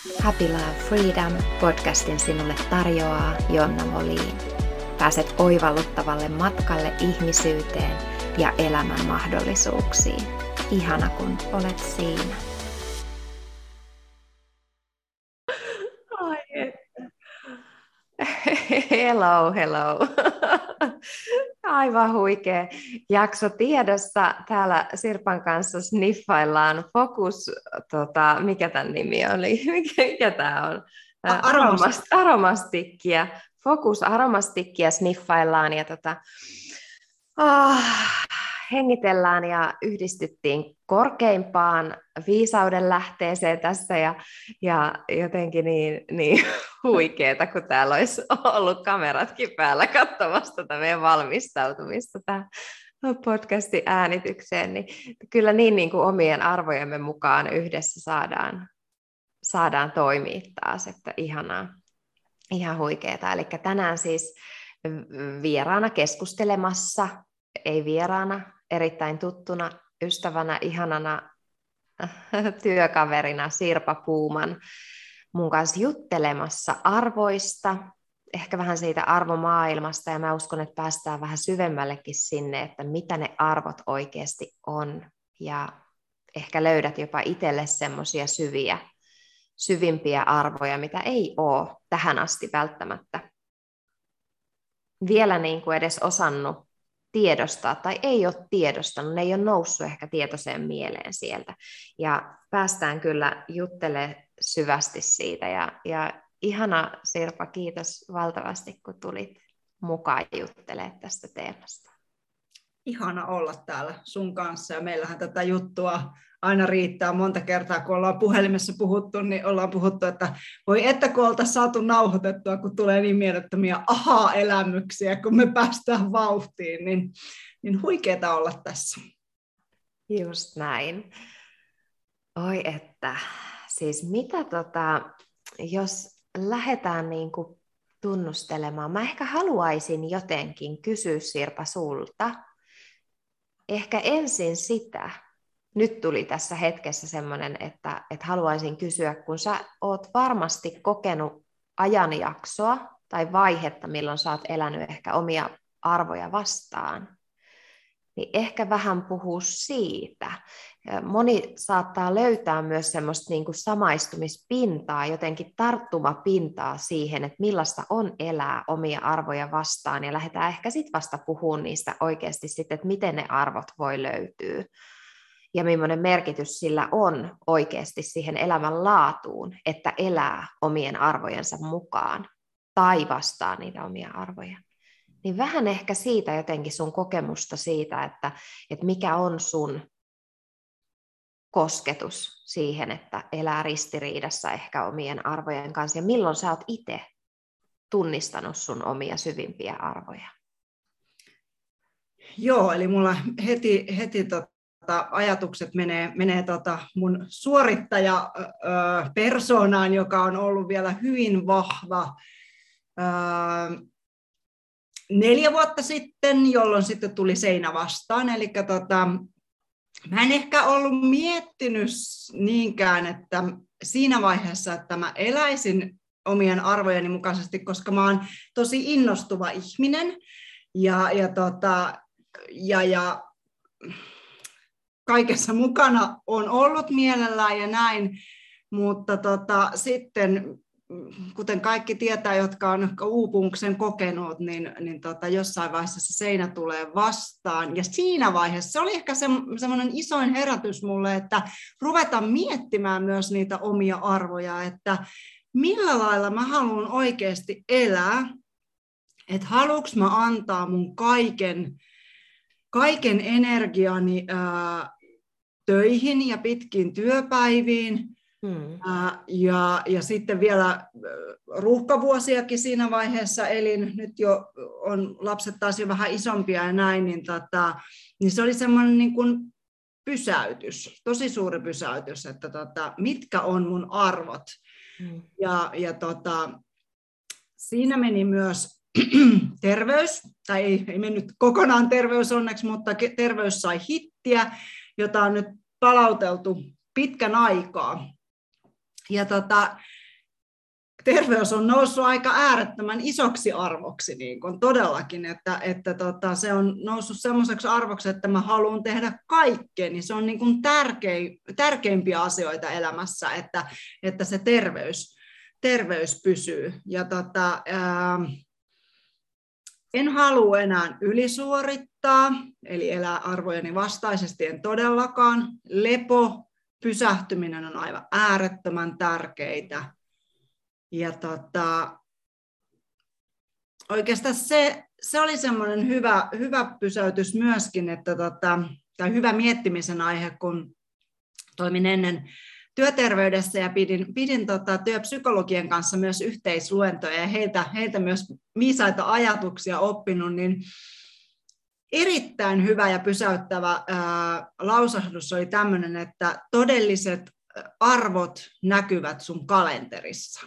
Happy Love Freedom podcastin sinulle tarjoaa Jonna Molin. Pääset oivalluttavalle matkalle ihmisyyteen ja elämän mahdollisuuksiin. Ihana kun olet siinä. Hello, hello. Aivan huikea jakso tiedossa. Täällä Sirpan kanssa sniffaillaan Fokus, tota, mikä tämän nimi oli? Mikä, mikä tämä on? Aromast, aromastikkia. Fokus aromastikkia sniffaillaan ja tota, oh, hengitellään ja yhdistyttiin korkeimpaan viisauden lähteeseen tässä ja, ja jotenkin niin, niin huikeeta, kun täällä olisi ollut kameratkin päällä katsomassa tätä meidän valmistautumista tähän podcastin äänitykseen, niin kyllä niin, niin kuin omien arvojemme mukaan yhdessä saadaan, saadaan toimia taas, että ihanaa, ihan huikeeta. Eli tänään siis vieraana keskustelemassa, ei vieraana, erittäin tuttuna ystävänä, ihanana työkaverina Sirpa Puuman mun kanssa juttelemassa arvoista, ehkä vähän siitä arvomaailmasta, ja mä uskon, että päästään vähän syvemmällekin sinne, että mitä ne arvot oikeasti on, ja ehkä löydät jopa itselle semmoisia syviä, syvimpiä arvoja, mitä ei ole tähän asti välttämättä vielä niin kuin edes osannut tiedostaa tai ei ole tiedostanut, ne ei ole noussut ehkä tietoiseen mieleen sieltä. Ja päästään kyllä juttelemaan syvästi siitä ja, ja ihana Sirpa, kiitos valtavasti kun tulit mukaan juttelemaan tästä teemasta. Ihana olla täällä sun kanssa ja meillähän tätä juttua aina riittää monta kertaa, kun ollaan puhelimessa puhuttu, niin ollaan puhuttu, että voi että kun oltaisiin saatu nauhoitettua, kun tulee niin mielettömiä aha-elämyksiä, kun me päästään vauhtiin, niin, niin huikeeta olla tässä. Just näin. Oi että, siis mitä tota, jos lähdetään niin kuin tunnustelemaan, mä ehkä haluaisin jotenkin kysyä Sirpa sulta, ehkä ensin sitä, nyt tuli tässä hetkessä semmoinen, että, että haluaisin kysyä, kun sä oot varmasti kokenut ajanjaksoa tai vaihetta, milloin sä oot elänyt ehkä omia arvoja vastaan, niin ehkä vähän puhuu siitä. Moni saattaa löytää myös semmoista niin kuin samaistumispintaa, jotenkin tarttumapintaa siihen, että millaista on elää omia arvoja vastaan, ja lähdetään ehkä sitten vasta puhumaan niistä oikeasti sitten, että miten ne arvot voi löytyä ja millainen merkitys sillä on oikeasti siihen elämän laatuun, että elää omien arvojensa mukaan tai vastaa niitä omia arvoja. Niin vähän ehkä siitä jotenkin sun kokemusta siitä, että, että mikä on sun kosketus siihen, että elää ristiriidassa ehkä omien arvojen kanssa ja milloin sä oot itse tunnistanut sun omia syvimpiä arvoja? Joo, eli mulla heti, heti tot, tota, ajatukset menee, menee tota mun suorittaja persoonaan, joka on ollut vielä hyvin vahva neljä vuotta sitten, jolloin sitten tuli seinä vastaan. Eli tota, mä en ehkä ollut miettinyt niinkään, että siinä vaiheessa, että mä eläisin omien arvojeni mukaisesti, koska mä oon tosi innostuva ihminen. Ja, ja, tota, ja, ja kaikessa mukana on ollut mielellään ja näin, mutta tota, sitten kuten kaikki tietää, jotka on uupumuksen kokenut, niin, niin tota, jossain vaiheessa se seinä tulee vastaan. Ja siinä vaiheessa se oli ehkä se, semmoinen isoin herätys mulle, että ruveta miettimään myös niitä omia arvoja, että millä lailla mä haluan oikeasti elää, että haluanko mä antaa mun kaiken, kaiken energiani ää, töihin ja pitkiin työpäiviin. Hmm. Ja, ja sitten vielä ruuhkavuosiakin siinä vaiheessa elin, nyt jo on lapset taas jo vähän isompia ja näin, niin, tota, niin se oli semmoinen niin kuin pysäytys, tosi suuri pysäytys, että tota, mitkä on mun arvot. Hmm. Ja, ja tota, siinä meni myös terveys, tai ei, ei mennyt kokonaan terveys onneksi, mutta terveys sai hittiä, jota on nyt palauteltu pitkän aikaa. Ja tota, terveys on noussut aika äärettömän isoksi arvoksi niin kuin todellakin, että, että tota, se on noussut semmoiseksi arvoksi, että mä haluan tehdä kaikkea, niin se on niin kuin tärkein, tärkeimpiä asioita elämässä, että, että se terveys, terveys pysyy. Ja tota, ää, en halua enää ylisuorittaa, eli elää arvojeni vastaisesti en todellakaan. Lepo, pysähtyminen on aivan äärettömän tärkeitä. Ja tota, oikeastaan se, se oli semmoinen hyvä, hyvä pysäytys myöskin, että tota, tai hyvä miettimisen aihe, kun toimin ennen työterveydessä ja pidin, pidin tota, työpsykologien kanssa myös yhteisluentoja ja heiltä, heiltä myös viisaita ajatuksia oppinut, niin erittäin hyvä ja pysäyttävä ää, lausahdus oli tämmöinen, että todelliset arvot näkyvät sun kalenterissa.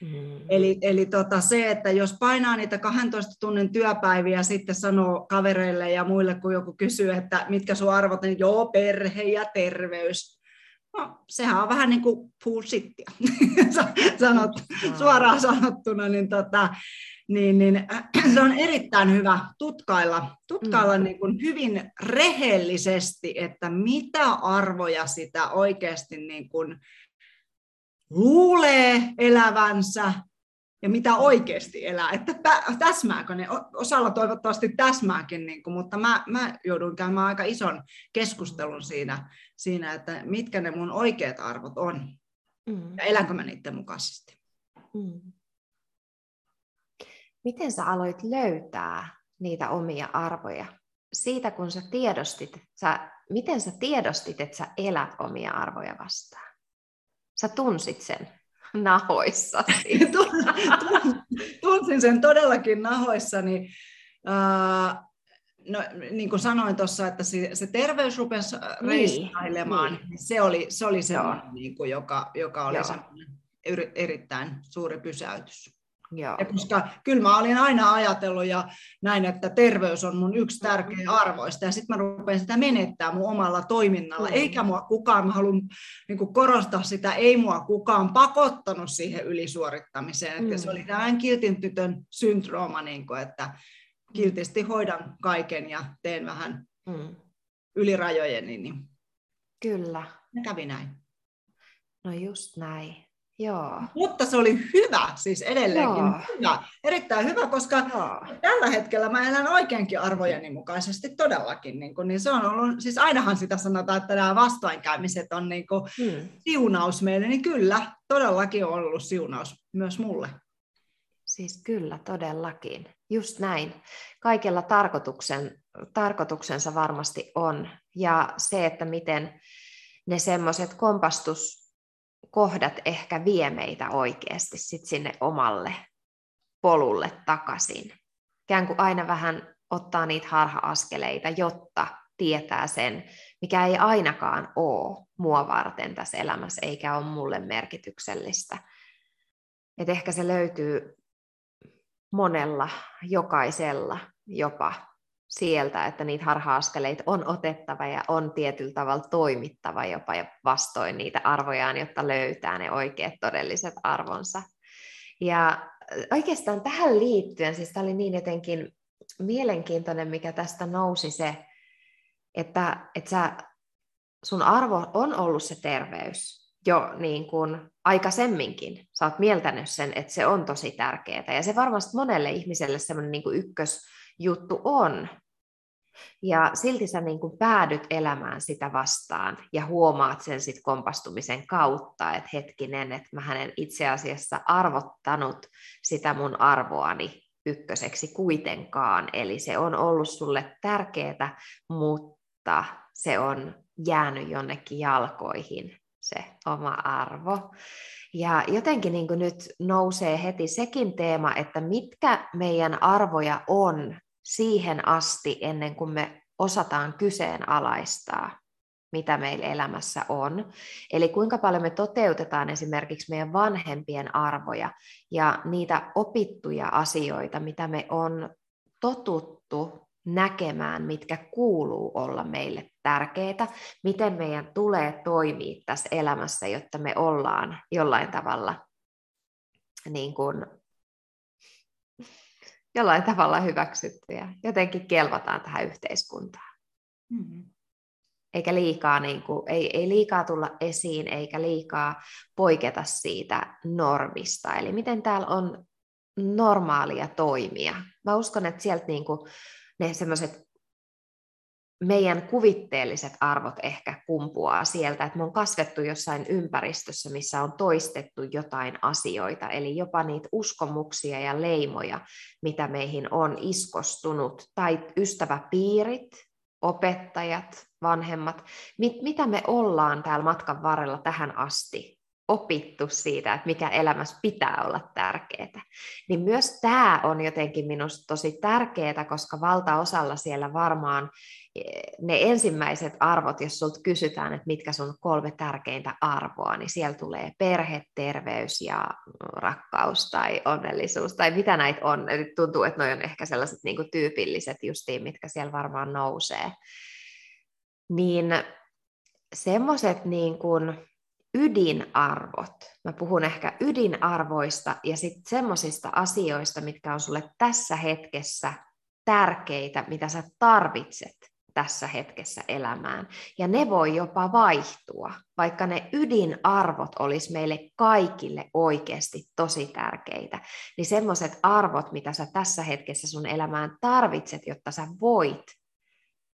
Mm. Eli, eli tota se, että jos painaa niitä 12 tunnin työpäiviä ja sitten sanoo kavereille ja muille, kun joku kysyy, että mitkä sun arvot, niin joo, perhe ja terveys. No, sehän on vähän niin kuin bullshittia, Sanot, suoraan sanottuna, niin, tota, niin, niin se on erittäin hyvä tutkailla, tutkailla mm. niin kuin hyvin rehellisesti, että mitä arvoja sitä oikeasti niin kuin luulee elävänsä ja mitä oikeasti elää. Että täsmääkö ne? Osalla toivottavasti täsmääkin, niin kuin, mutta mä, mä joudun käymään aika ison keskustelun siinä, siinä, että mitkä ne mun oikeat arvot on. Mm. Ja elänkö mä niiden mukaisesti. Mm. Miten sä aloit löytää niitä omia arvoja? Siitä kun sä tiedostit, sä, miten sä tiedostit, että sä elät omia arvoja vastaan? Sä tunsit sen nahoissa. Tunsin sen todellakin nahoissani. Uh, no, niin kuin sanoin tuossa, että se, se terveys rupesi niin, reistailemaan. Niin. Se oli se, oli se niin kuin, joka, joka oli erittäin suuri pysäytys. Joo. Ja koska kyllä mä olin aina ajatellut ja näin, että terveys on mun yksi tärkeä mm-hmm. arvoista ja sitten mä rupean sitä menettää mun omalla toiminnalla. Mm. Eikä mua kukaan, mä haluan niin korostaa sitä, ei mua kukaan pakottanut siihen ylisuorittamiseen. Mm. Että se oli tämän kiltin tytön syndrooma, niin kuin, että kiltisti hoidan kaiken ja teen vähän mm. ylirajojeni. Niin Kyllä. kävi näin. No just näin. Joo. Mutta se oli hyvä, siis edelleenkin Joo. hyvä. Erittäin hyvä, koska Joo. tällä hetkellä mä elän oikeinkin arvojeni mukaisesti todellakin. Niin, kun, niin se on ollut, siis ainahan sitä sanotaan, että nämä vastoinkäymiset on niin kuin hmm. siunaus meille, niin kyllä, todellakin on ollut siunaus myös mulle. Siis kyllä, todellakin. Just näin. Kaikella tarkoituksen, tarkoituksensa varmasti on. Ja se, että miten ne semmoiset kompastus kohdat ehkä vie meitä oikeasti sit sinne omalle polulle takaisin. Ikään kuin aina vähän ottaa niitä harha-askeleita, jotta tietää sen, mikä ei ainakaan ole mua varten tässä elämässä, eikä ole mulle merkityksellistä. Et ehkä se löytyy monella, jokaisella jopa sieltä, että niitä harha-askeleita on otettava ja on tietyllä tavalla toimittava jopa vastoin niitä arvojaan, jotta löytää ne oikeat todelliset arvonsa. Ja oikeastaan tähän liittyen, siis tämä oli niin jotenkin mielenkiintoinen, mikä tästä nousi se, että, että sä, sun arvo on ollut se terveys jo niin kuin aikaisemminkin. Sä oot mieltänyt sen, että se on tosi tärkeää. Ja se varmasti monelle ihmiselle semmoinen niin ykkös, juttu on. Ja silti sä niin kuin päädyt elämään sitä vastaan ja huomaat sen sit kompastumisen kautta, että hetkinen, että mä hänen itse asiassa arvottanut sitä mun arvoani ykköseksi kuitenkaan. Eli se on ollut sulle tärkeää, mutta se on jäänyt jonnekin jalkoihin, se oma arvo. Ja jotenkin niin nyt nousee heti sekin teema, että mitkä meidän arvoja on siihen asti, ennen kuin me osataan kyseenalaistaa, mitä meillä elämässä on. Eli kuinka paljon me toteutetaan esimerkiksi meidän vanhempien arvoja ja niitä opittuja asioita, mitä me on totuttu näkemään, mitkä kuuluu olla meille tärkeää, miten meidän tulee toimia tässä elämässä, jotta me ollaan jollain tavalla niin kuin, jollain tavalla hyväksyttyjä, jotenkin kelvataan tähän yhteiskuntaan. Mm-hmm. Eikä liikaa, niin kuin, ei, ei liikaa tulla esiin, eikä liikaa poiketa siitä normista. Eli miten täällä on normaalia toimia. Mä uskon, että sieltä niin kuin ne semmoiset meidän kuvitteelliset arvot ehkä kumpuaa sieltä, että me on kasvettu jossain ympäristössä, missä on toistettu jotain asioita, eli jopa niitä uskomuksia ja leimoja, mitä meihin on iskostunut, tai ystäväpiirit, opettajat, vanhemmat, mit, mitä me ollaan täällä matkan varrella tähän asti opittu siitä, että mikä elämässä pitää olla tärkeää. Niin myös tämä on jotenkin minusta tosi tärkeää, koska valtaosalla siellä varmaan ne ensimmäiset arvot, jos sinulta kysytään, että mitkä sun kolme tärkeintä arvoa, niin siellä tulee perhe, terveys ja rakkaus tai onnellisuus tai mitä näitä on. Eli tuntuu, että ne on ehkä sellaiset niin kuin tyypilliset justiin, mitkä siellä varmaan nousee. Niin semmoiset niin kuin, ydinarvot. Mä puhun ehkä ydinarvoista ja sitten semmoisista asioista, mitkä on sulle tässä hetkessä tärkeitä, mitä sä tarvitset tässä hetkessä elämään. Ja ne voi jopa vaihtua, vaikka ne ydinarvot olisi meille kaikille oikeasti tosi tärkeitä. Niin semmoiset arvot, mitä sä tässä hetkessä sun elämään tarvitset, jotta sä voit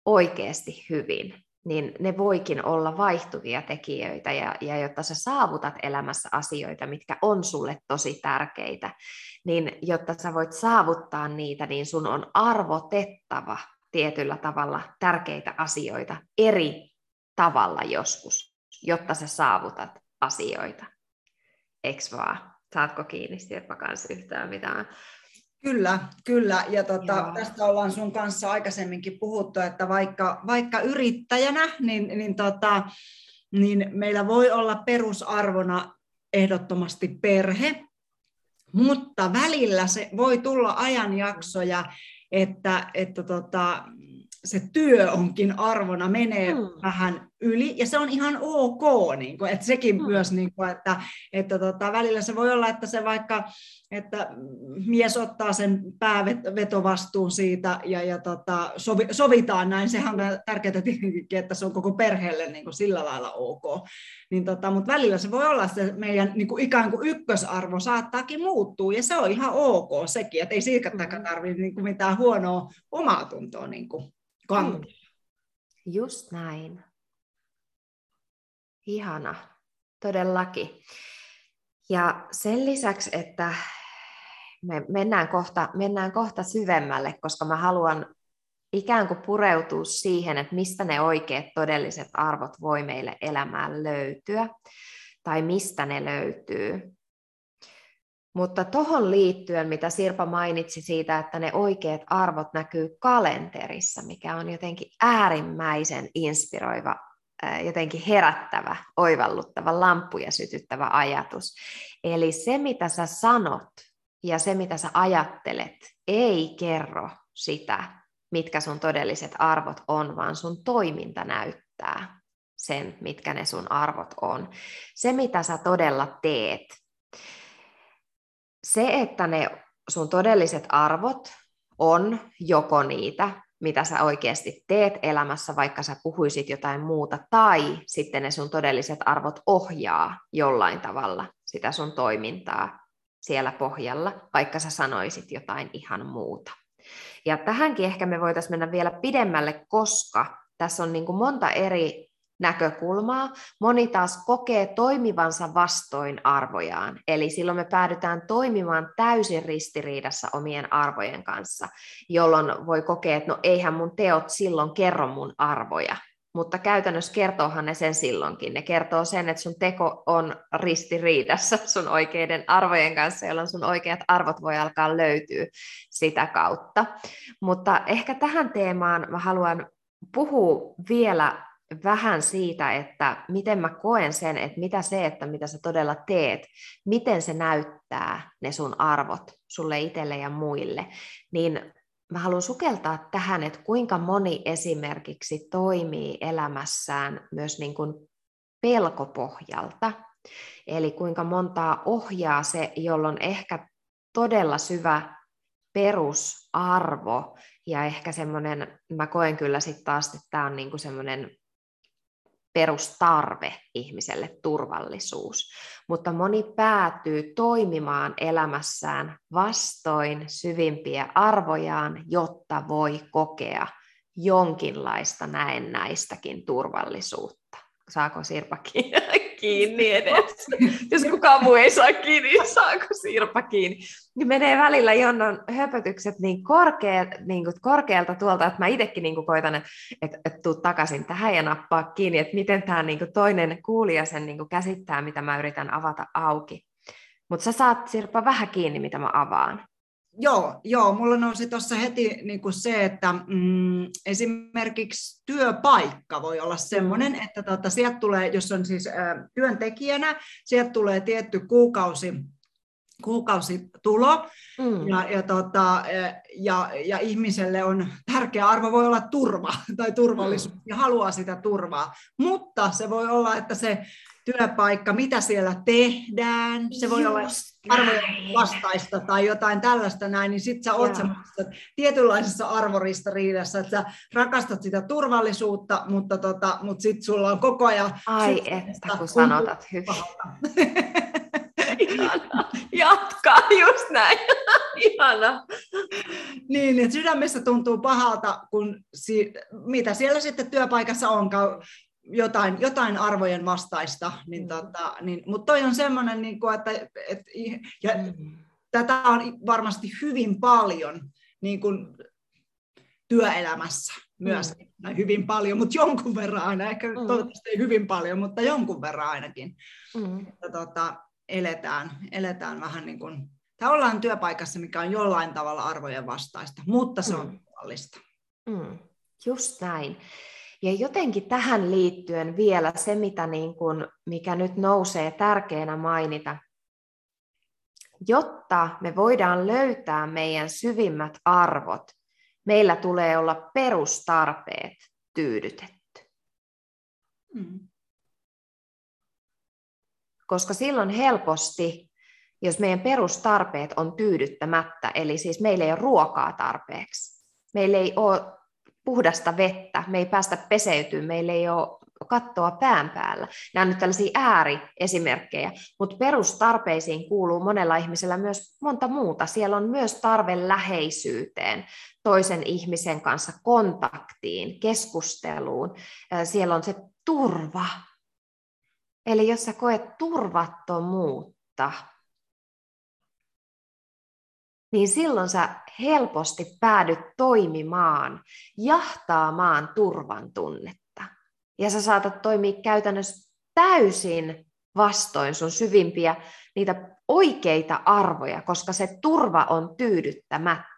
oikeasti hyvin, niin ne voikin olla vaihtuvia tekijöitä, ja, ja jotta sä saavutat elämässä asioita, mitkä on sulle tosi tärkeitä, niin jotta sä voit saavuttaa niitä, niin sun on arvotettava tietyllä tavalla tärkeitä asioita eri tavalla joskus, jotta sä saavutat asioita. Eks vaan? Saatko kiinni Sirpa kanssa yhtään mitään? Kyllä, kyllä. Ja tota, tästä ollaan sun kanssa aikaisemminkin puhuttu, että vaikka, vaikka yrittäjänä, niin, niin, tota, niin meillä voi olla perusarvona ehdottomasti perhe, mutta välillä se voi tulla ajanjaksoja, että, että tota, se työ onkin arvona, menee hmm. vähän yli, ja se on ihan ok, niin kuin, että sekin hmm. myös, niin kuin, että, että tota, välillä se voi olla, että se vaikka, että mies ottaa sen päävetovastuun siitä, ja, ja tota, sovi, sovitaan näin, sehän on tärkeää tietenkin, että se on koko perheelle niin kuin sillä lailla ok, niin tota, mutta välillä se voi olla, että meidän niin kuin ikään kuin ykkösarvo saattaakin muuttua, ja se on ihan ok sekin, että ei siitäkään hmm. tarvitse niin kuin mitään huonoa omaa tuntoa niin kuin kantaa. Hmm. Just näin. Ihana, todellakin. Ja sen lisäksi, että me mennään kohta, mennään kohta syvemmälle, koska mä haluan ikään kuin pureutua siihen, että mistä ne oikeat todelliset arvot voi meille elämään löytyä, tai mistä ne löytyy. Mutta tuohon liittyen, mitä Sirpa mainitsi siitä, että ne oikeat arvot näkyy kalenterissa, mikä on jotenkin äärimmäisen inspiroiva, jotenkin herättävä, oivalluttava, lampuja sytyttävä ajatus. Eli se, mitä sä sanot ja se, mitä sä ajattelet, ei kerro sitä, mitkä sun todelliset arvot on, vaan sun toiminta näyttää sen, mitkä ne sun arvot on. Se, mitä sä todella teet, se, että ne sun todelliset arvot on joko niitä, mitä sä oikeasti teet elämässä, vaikka sä puhuisit jotain muuta, tai sitten ne sun todelliset arvot ohjaa jollain tavalla sitä sun toimintaa siellä pohjalla, vaikka sä sanoisit jotain ihan muuta. Ja tähänkin ehkä me voitaisiin mennä vielä pidemmälle, koska tässä on niin kuin monta eri näkökulmaa. Moni taas kokee toimivansa vastoin arvojaan, eli silloin me päädytään toimimaan täysin ristiriidassa omien arvojen kanssa, jolloin voi kokea, että no eihän mun teot silloin kerro mun arvoja, mutta käytännössä kertoohan ne sen silloinkin. Ne kertoo sen, että sun teko on ristiriidassa sun oikeiden arvojen kanssa, jolloin sun oikeat arvot voi alkaa löytyä sitä kautta. Mutta ehkä tähän teemaan mä haluan puhua vielä vähän siitä, että miten mä koen sen, että mitä se, että mitä sä todella teet, miten se näyttää ne sun arvot sulle itselle ja muille, niin mä haluan sukeltaa tähän, että kuinka moni esimerkiksi toimii elämässään myös niin kuin pelkopohjalta. Eli kuinka montaa ohjaa se, jolloin ehkä todella syvä perusarvo ja ehkä semmoinen, mä koen kyllä sitten taas, että tämä on niinku semmoinen perustarve ihmiselle, turvallisuus. Mutta moni päätyy toimimaan elämässään vastoin syvimpiä arvojaan, jotta voi kokea jonkinlaista näennäistäkin turvallisuutta. Saako Sirpa kiinni edes? Jos kukaan muu ei saa kiinni, niin saako Sirpa kiinni? Niin menee välillä Jonnon höpötykset niin, korkeat, niin kuin korkealta tuolta, että mä itsekin niin kuin koitan, että, että, tuu takaisin tähän ja nappaa kiinni, että miten tämä niin kuin toinen kuulija sen niin kuin käsittää, mitä mä yritän avata auki. Mutta sä saat Sirpa vähän kiinni, mitä mä avaan. Joo, joo, mulla nousi tuossa heti niin kuin se, että mm, esimerkiksi työpaikka voi olla sellainen, mm. että tota, sieltä tulee, jos on siis ä, työntekijänä, sieltä tulee tietty kuukausi kuukausitulo mm. ja, ja, tota, ja, ja ihmiselle on tärkeä arvo voi olla turva tai turvallisuus mm. ja haluaa sitä turvaa, mutta se voi olla, että se työpaikka, mitä siellä tehdään, se voi Just olla arvojen vastaista tai jotain tällaista näin, niin sitten sä oot semmoisessa tietynlaisessa arvoristariidassa, että sä rakastat sitä turvallisuutta, mutta, tota, mutta sitten sulla on koko ajan... Ai että, kun sanotat hyvin. Jatkaa just näin. Ihana. Niin, että sydämessä tuntuu pahalta, kun si- mitä siellä sitten työpaikassa onkaan, jotain, jotain arvojen vastaista, niin mm. tota, niin, mutta toi on semmoinen, niin kuin, että, et, ja mm. tätä on varmasti hyvin paljon niin kuin, työelämässä myös, mm. hyvin paljon, mutta jonkun verran aina, ehkä mm. toivottavasti ei hyvin paljon, mutta jonkun verran ainakin, mm. että tota, eletään, eletään vähän niin kuin, tai ollaan työpaikassa, mikä on jollain tavalla arvojen vastaista, mutta se mm. on turvallista. Mm. Just näin. Ja jotenkin tähän liittyen vielä se, mitä niin kuin, mikä nyt nousee tärkeänä mainita, jotta me voidaan löytää meidän syvimmät arvot, meillä tulee olla perustarpeet tyydytetty. Mm. Koska silloin helposti, jos meidän perustarpeet on tyydyttämättä, eli siis meillä ei ole ruokaa tarpeeksi, meillä ei ole puhdasta vettä, me ei päästä peseytymään, meillä ei ole kattoa pään päällä. Nämä on nyt tällaisia ääriesimerkkejä, mutta perustarpeisiin kuuluu monella ihmisellä myös monta muuta. Siellä on myös tarve läheisyyteen, toisen ihmisen kanssa kontaktiin, keskusteluun. Siellä on se turva. Eli jos sä koet turvattomuutta, niin silloin sä helposti päädyt toimimaan, jahtaamaan turvan tunnetta. Ja sä saatat toimia käytännössä täysin vastoin sun syvimpiä niitä oikeita arvoja, koska se turva on tyydyttämättä.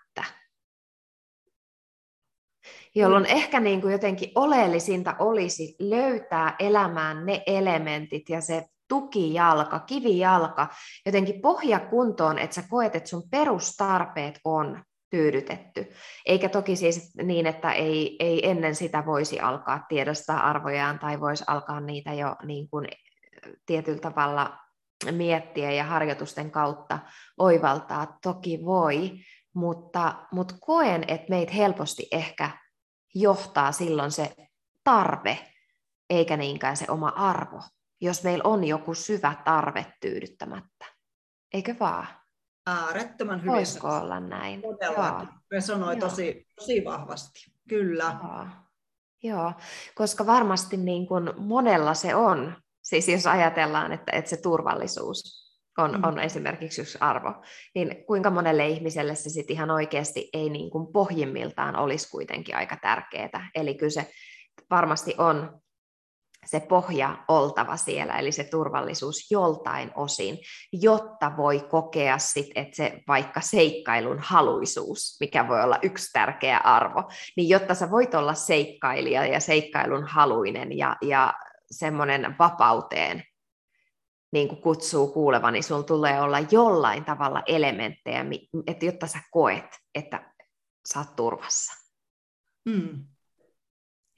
Jolloin mm. ehkä niin kuin jotenkin oleellisinta olisi löytää elämään ne elementit ja se tukijalka, kivijalka, jotenkin pohja kuntoon, että sä koet, että sun perustarpeet on tyydytetty. Eikä toki siis niin, että ei, ei ennen sitä voisi alkaa tiedostaa arvojaan tai voisi alkaa niitä jo niin kuin tietyllä tavalla miettiä ja harjoitusten kautta oivaltaa. Toki voi, mutta, mutta koen, että meitä helposti ehkä johtaa silloin se tarve, eikä niinkään se oma arvo jos meillä on joku syvä tarve tyydyttämättä. Eikö vaan? Äärettömän hyvin. Voisiko olla näin? Todella. Sanoi tosi, tosi vahvasti. Kyllä. Joo. Joo, koska varmasti niin kuin monella se on, siis jos ajatellaan, että, että se turvallisuus on, mm. on esimerkiksi yksi arvo, niin kuinka monelle ihmiselle se sitten ihan oikeasti ei niin kuin pohjimmiltaan olisi kuitenkin aika tärkeää. Eli kyllä se varmasti on se pohja oltava siellä, eli se turvallisuus joltain osin, jotta voi kokea sit, että se vaikka seikkailun haluisuus, mikä voi olla yksi tärkeä arvo, niin jotta sä voit olla seikkailija ja seikkailun haluinen ja, ja semmoinen vapauteen niin kuin kutsuu kuuleva, niin sulla tulee olla jollain tavalla elementtejä, että jotta sä koet, että sä oot turvassa. Mm.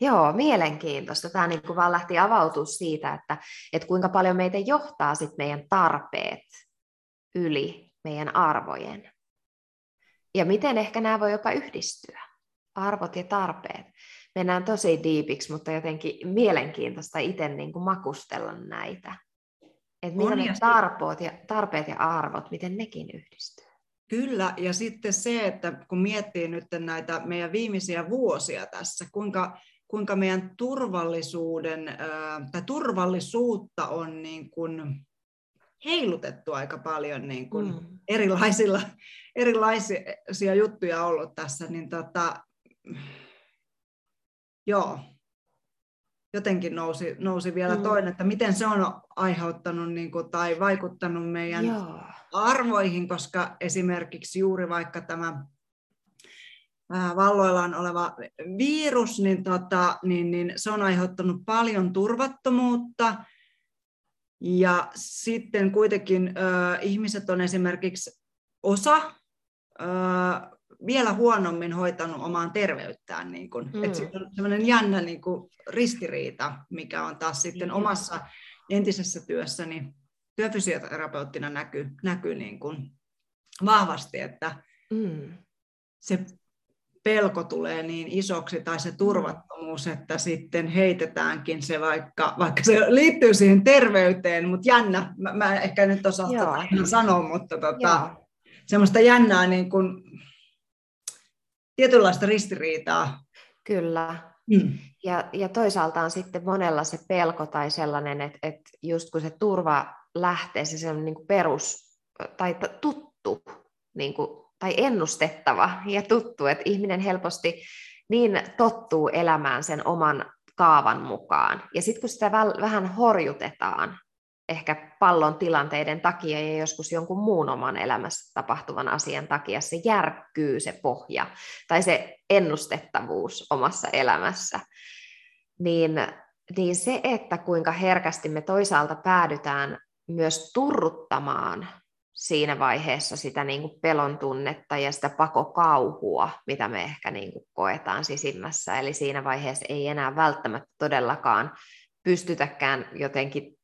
Joo, mielenkiintoista. Tämä niin kuin vaan lähti avautua siitä, että, että kuinka paljon meitä johtaa sit meidän tarpeet yli meidän arvojen. Ja miten ehkä nämä voi jopa yhdistyä, arvot ja tarpeet. Mennään tosi diipiksi, mutta jotenkin mielenkiintoista itse niin kuin makustella näitä. Että mitä ne tarpeet ja, tarpeet ja arvot, miten nekin yhdistyy. Kyllä, ja sitten se, että kun miettii nyt näitä meidän viimeisiä vuosia tässä, kuinka, kuinka meidän turvallisuuden tai turvallisuutta on niin kuin heilutettu aika paljon niin kuin mm. erilaisilla, erilaisia juttuja ollut tässä, niin tota, joo, jotenkin nousi, nousi vielä mm. toinen, että miten se on aiheuttanut niin kuin, tai vaikuttanut meidän joo. arvoihin, koska esimerkiksi juuri vaikka tämä valloillaan oleva virus, niin, tota, niin, niin se on aiheuttanut paljon turvattomuutta, ja sitten kuitenkin äh, ihmiset on esimerkiksi osa äh, vielä huonommin hoitanut omaan terveyttään. Niin kun. Mm. Et on sellainen jännä niin kun, ristiriita, mikä on taas sitten mm. omassa entisessä työssäni työfysioterapeuttina näkyy, näkyy niin kun, vahvasti, että mm. se pelko tulee niin isoksi tai se turvattomuus, että sitten heitetäänkin se, vaikka, vaikka se liittyy siihen terveyteen, mutta jännä, mä, mä ehkä nyt osaa sanoa, mutta tota, semmoista jännää niin kuin, tietynlaista ristiriitaa. Kyllä. Mm. Ja, ja toisaalta on sitten monella se pelko tai sellainen, että, että just kun se turva lähtee, se sellainen niin kuin perus tai tuttu niin kuin tai ennustettava ja tuttu, että ihminen helposti niin tottuu elämään sen oman kaavan mukaan. Ja sitten kun sitä vähän horjutetaan, ehkä pallon tilanteiden takia ja joskus jonkun muun oman elämässä tapahtuvan asian takia, se järkkyy se pohja tai se ennustettavuus omassa elämässä. Niin, niin se, että kuinka herkästi me toisaalta päädytään myös turruttamaan siinä vaiheessa sitä niin kuin pelon tunnetta ja sitä pakokauhua, mitä me ehkä niin kuin koetaan sisimmässä. Eli siinä vaiheessa ei enää välttämättä todellakaan pystytäkään jotenkin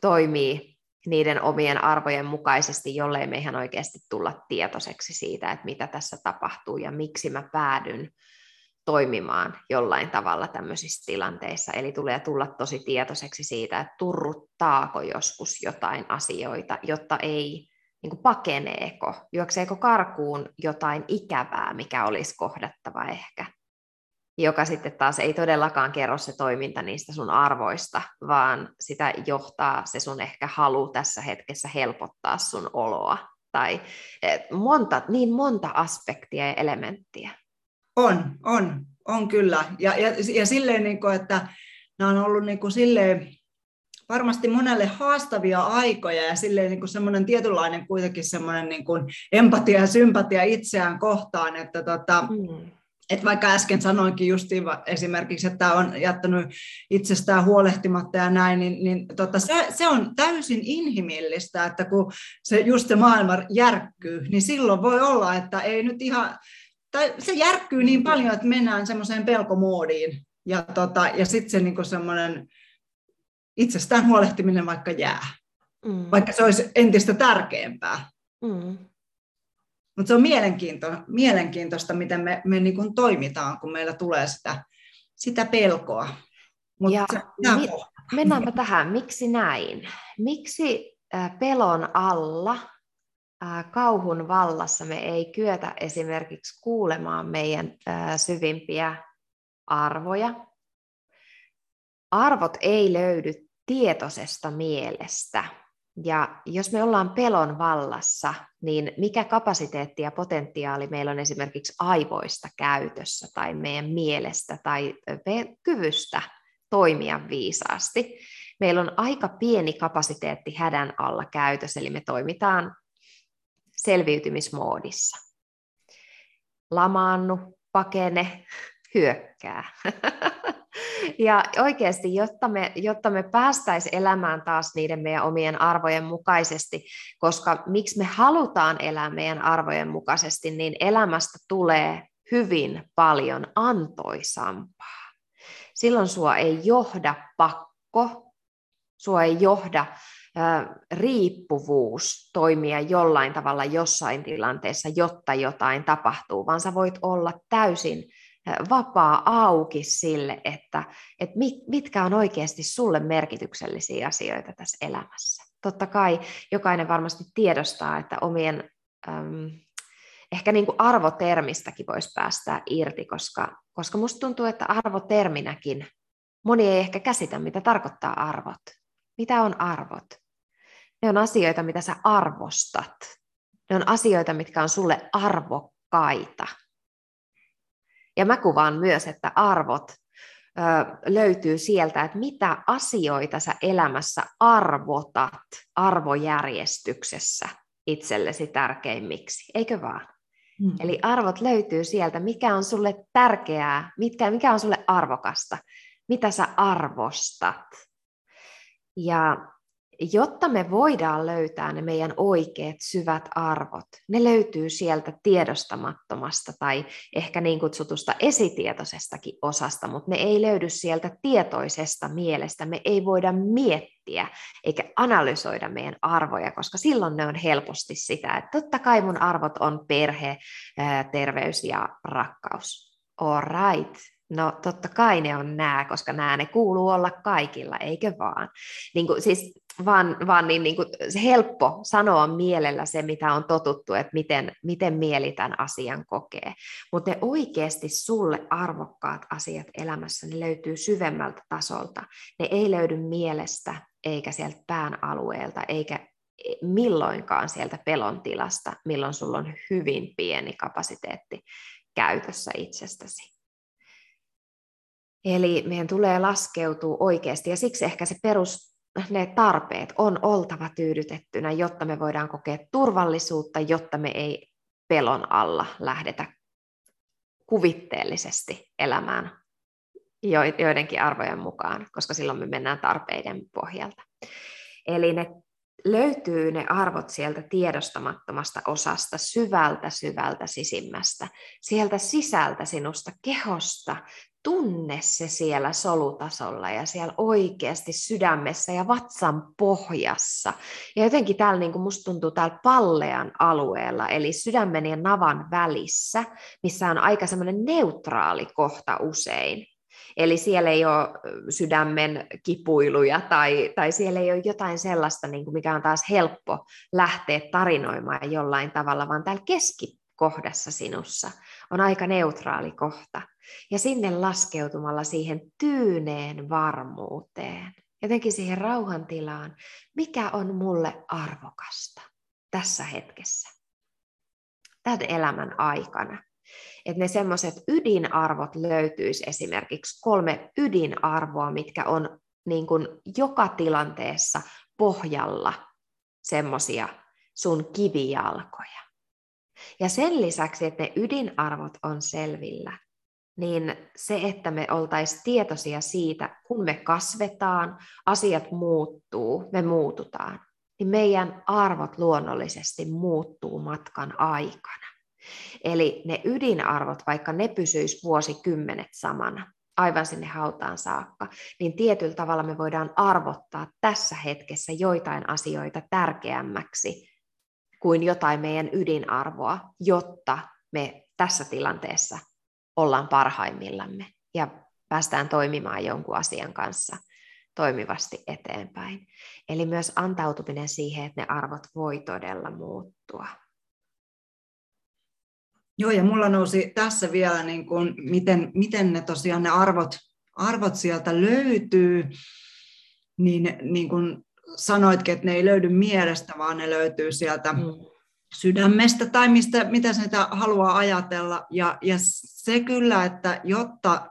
toimii niiden omien arvojen mukaisesti, jollei me ihan oikeasti tulla tietoiseksi siitä, että mitä tässä tapahtuu ja miksi mä päädyn toimimaan jollain tavalla tämmöisissä tilanteissa. Eli tulee tulla tosi tietoiseksi siitä, että turruttaako joskus jotain asioita, jotta ei niin kuin pakeneeko, juokseeko karkuun jotain ikävää, mikä olisi kohdattava ehkä, joka sitten taas ei todellakaan kerro se toiminta niistä sun arvoista, vaan sitä johtaa se sun ehkä halu tässä hetkessä helpottaa sun oloa. Tai monta, niin monta aspektia ja elementtiä. On, on, on kyllä. Ja, ja, ja silleen, niin kuin, että nämä on ollut niin kuin silleen, varmasti monelle haastavia aikoja ja silleen niin kuin semmoinen tietynlainen kuitenkin semmoinen niin kuin empatia ja sympatia itseään kohtaan, että tota, mm. Et vaikka äsken sanoinkin justiin esimerkiksi, että on jättänyt itsestään huolehtimatta ja näin, niin, niin tota, se, se on täysin inhimillistä, että kun se just se maailma järkkyy, niin silloin voi olla, että ei nyt ihan, tai se järkkyy niin paljon, että mennään semmoiseen pelkomoodiin. Ja, tota, ja sitten se niinku semmoinen itsestään huolehtiminen vaikka jää, mm. vaikka se olisi entistä tärkeämpää. Mm. Mutta se on mielenkiinto, mielenkiintoista, miten me, me niin kuin toimitaan, kun meillä tulee sitä, sitä pelkoa. Mut ja se, mi- mennäänpä tähän, miksi näin? Miksi pelon alla, kauhun vallassa me ei kyetä esimerkiksi kuulemaan meidän syvimpiä arvoja? Arvot ei löydy tietoisesta mielestä. Ja jos me ollaan pelon vallassa, niin mikä kapasiteetti ja potentiaali meillä on esimerkiksi aivoista käytössä tai meidän mielestä tai kyvystä toimia viisaasti? Meillä on aika pieni kapasiteetti hädän alla käytössä, eli me toimitaan selviytymismoodissa. Lamaannu, pakene, hyökkää. Ja oikeasti, jotta me, jotta me päästäisiin elämään taas niiden meidän omien arvojen mukaisesti, koska miksi me halutaan elää meidän arvojen mukaisesti, niin elämästä tulee hyvin paljon antoisampaa. Silloin sua ei johda pakko, sua ei johda riippuvuus toimia jollain tavalla jossain tilanteessa, jotta jotain tapahtuu, vaan sä voit olla täysin vapaa auki sille, että, että mitkä on oikeasti sulle merkityksellisiä asioita tässä elämässä. Totta kai jokainen varmasti tiedostaa, että omien äm, ehkä niin kuin arvotermistäkin voisi päästä irti, koska, koska musta tuntuu, että arvoterminäkin moni ei ehkä käsitä, mitä tarkoittaa arvot. Mitä on arvot? Ne on asioita, mitä sä arvostat. Ne on asioita, mitkä on sulle arvokkaita. Ja mä kuvaan myös, että arvot ö, löytyy sieltä, että mitä asioita sä elämässä arvotat arvojärjestyksessä itsellesi tärkeimmiksi, eikö vaan? Hmm. Eli arvot löytyy sieltä, mikä on sulle tärkeää, mitkä, mikä on sulle arvokasta, mitä sä arvostat. Ja jotta me voidaan löytää ne meidän oikeat syvät arvot, ne löytyy sieltä tiedostamattomasta tai ehkä niin kutsutusta esitietoisestakin osasta, mutta ne ei löydy sieltä tietoisesta mielestä. Me ei voida miettiä eikä analysoida meidän arvoja, koska silloin ne on helposti sitä, että totta kai mun arvot on perhe, terveys ja rakkaus. All right, No totta kai ne on nämä, koska nämä ne kuuluu olla kaikilla, eikö vaan? Niin kuin, siis vaan, vaan niin, niin kuin, helppo sanoa mielellä se, mitä on totuttu, että miten, miten mieli tämän asian kokee. Mutta ne oikeasti sulle arvokkaat asiat elämässä, ne löytyy syvemmältä tasolta. Ne ei löydy mielestä eikä sieltä pään alueelta, eikä milloinkaan sieltä pelon tilasta, milloin sulla on hyvin pieni kapasiteetti käytössä itsestäsi. Eli meidän tulee laskeutua oikeasti, ja siksi ehkä se perus, ne tarpeet on oltava tyydytettynä, jotta me voidaan kokea turvallisuutta, jotta me ei pelon alla lähdetä kuvitteellisesti elämään joidenkin arvojen mukaan, koska silloin me mennään tarpeiden pohjalta. Eli ne löytyy ne arvot sieltä tiedostamattomasta osasta, syvältä syvältä sisimmästä, sieltä sisältä sinusta, kehosta, tunne se siellä solutasolla ja siellä oikeasti sydämessä ja vatsan pohjassa. Ja jotenkin täällä niin kuin musta tuntuu täällä pallean alueella, eli sydämen ja navan välissä, missä on aika semmoinen neutraali kohta usein. Eli siellä ei ole sydämen kipuiluja tai, tai siellä ei ole jotain sellaista, niin kuin mikä on taas helppo lähteä tarinoimaan jollain tavalla, vaan täällä keskikohdassa sinussa on aika neutraali kohta. Ja sinne laskeutumalla siihen tyyneen varmuuteen, jotenkin siihen rauhantilaan, mikä on mulle arvokasta tässä hetkessä, tämän elämän aikana. Että ne semmoiset ydinarvot löytyisi esimerkiksi kolme ydinarvoa, mitkä on niin kuin joka tilanteessa pohjalla semmoisia sun kivijalkoja. Ja sen lisäksi, että ne ydinarvot on selvillä, niin se, että me oltaisiin tietoisia siitä, kun me kasvetaan, asiat muuttuu, me muututaan, niin meidän arvot luonnollisesti muuttuu matkan aikana. Eli ne ydinarvot, vaikka ne pysyis vuosikymmenet samana, aivan sinne hautaan saakka, niin tietyllä tavalla me voidaan arvottaa tässä hetkessä joitain asioita tärkeämmäksi kuin jotain meidän ydinarvoa, jotta me tässä tilanteessa ollaan parhaimmillamme ja päästään toimimaan jonkun asian kanssa toimivasti eteenpäin. Eli myös antautuminen siihen, että ne arvot voi todella muuttua. Joo, ja mulla nousi tässä vielä, niin kuin, miten, miten ne tosiaan ne arvot, arvot sieltä löytyy, niin, niin kuin sanoitkin, että ne ei löydy mielestä, vaan ne löytyy sieltä mm. Sydämestä tai mistä, mitä sitä haluaa ajatella. Ja, ja se kyllä, että jotta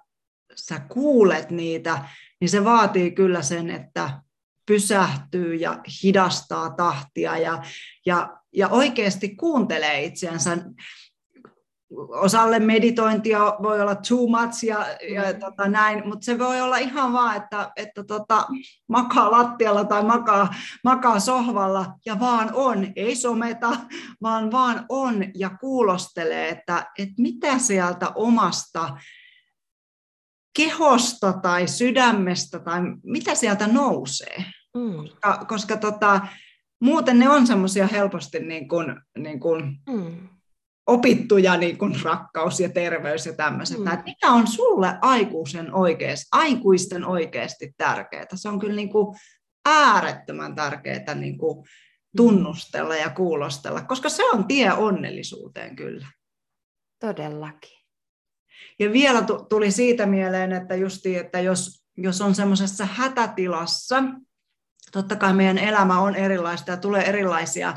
sä kuulet niitä, niin se vaatii kyllä sen, että pysähtyy ja hidastaa tahtia ja, ja, ja oikeasti kuuntelee itseänsä osalle meditointia voi olla too much ja, ja mm. tota näin, mutta se voi olla ihan vaan, että, että tota, makaa lattialla tai makaa, makaa sohvalla ja vaan on, ei someta, vaan vaan on ja kuulostelee, että, että mitä sieltä omasta kehosta tai sydämestä tai mitä sieltä nousee. Mm. Koska, koska tota, muuten ne on semmoisia helposti niin kuin, niin kuin mm opittuja niin kuin rakkaus ja terveys ja tämmöiset. Mm. Että mikä on sulle aikuisen oikeasti, aikuisten oikeasti tärkeää? Se on kyllä niin kuin äärettömän tärkeää niin kuin tunnustella ja kuulostella, koska se on tie onnellisuuteen kyllä. Todellakin. Ja vielä tuli siitä mieleen, että justi, että jos, jos on semmoisessa hätätilassa, totta kai meidän elämä on erilaista ja tulee erilaisia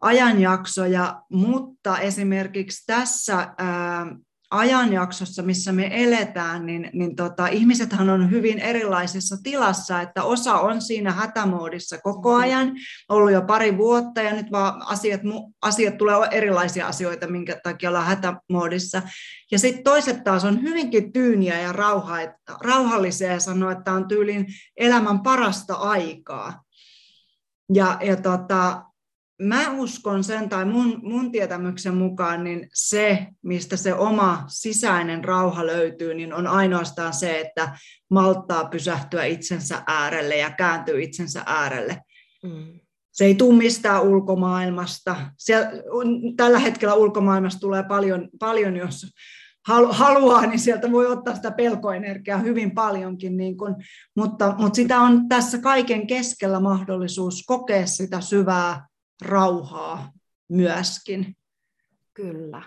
ajanjaksoja, mutta esimerkiksi tässä ää, ajanjaksossa, missä me eletään, niin, niin tota, ihmisethän on hyvin erilaisessa tilassa, että osa on siinä hätämoodissa koko mm-hmm. ajan, ollut jo pari vuotta, ja nyt vaan asiat, asiat tulee erilaisia asioita, minkä takia ollaan hätämoodissa. Ja sitten toiset taas on hyvinkin tyyniä ja rauha, rauhallisia ja sanoo, että on tyylin elämän parasta aikaa. Ja, ja tota, mä uskon sen, tai mun, mun tietämyksen mukaan, niin se, mistä se oma sisäinen rauha löytyy, niin on ainoastaan se, että malttaa pysähtyä itsensä äärelle ja kääntyy itsensä äärelle. Mm. Se ei tule mistään ulkomaailmasta. Siellä, tällä hetkellä ulkomaailmasta tulee paljon, paljon jos haluaa, niin sieltä voi ottaa sitä pelkoenergiaa hyvin paljonkin, niin kun, mutta, mutta sitä on tässä kaiken keskellä mahdollisuus kokea sitä syvää rauhaa myöskin. Kyllä.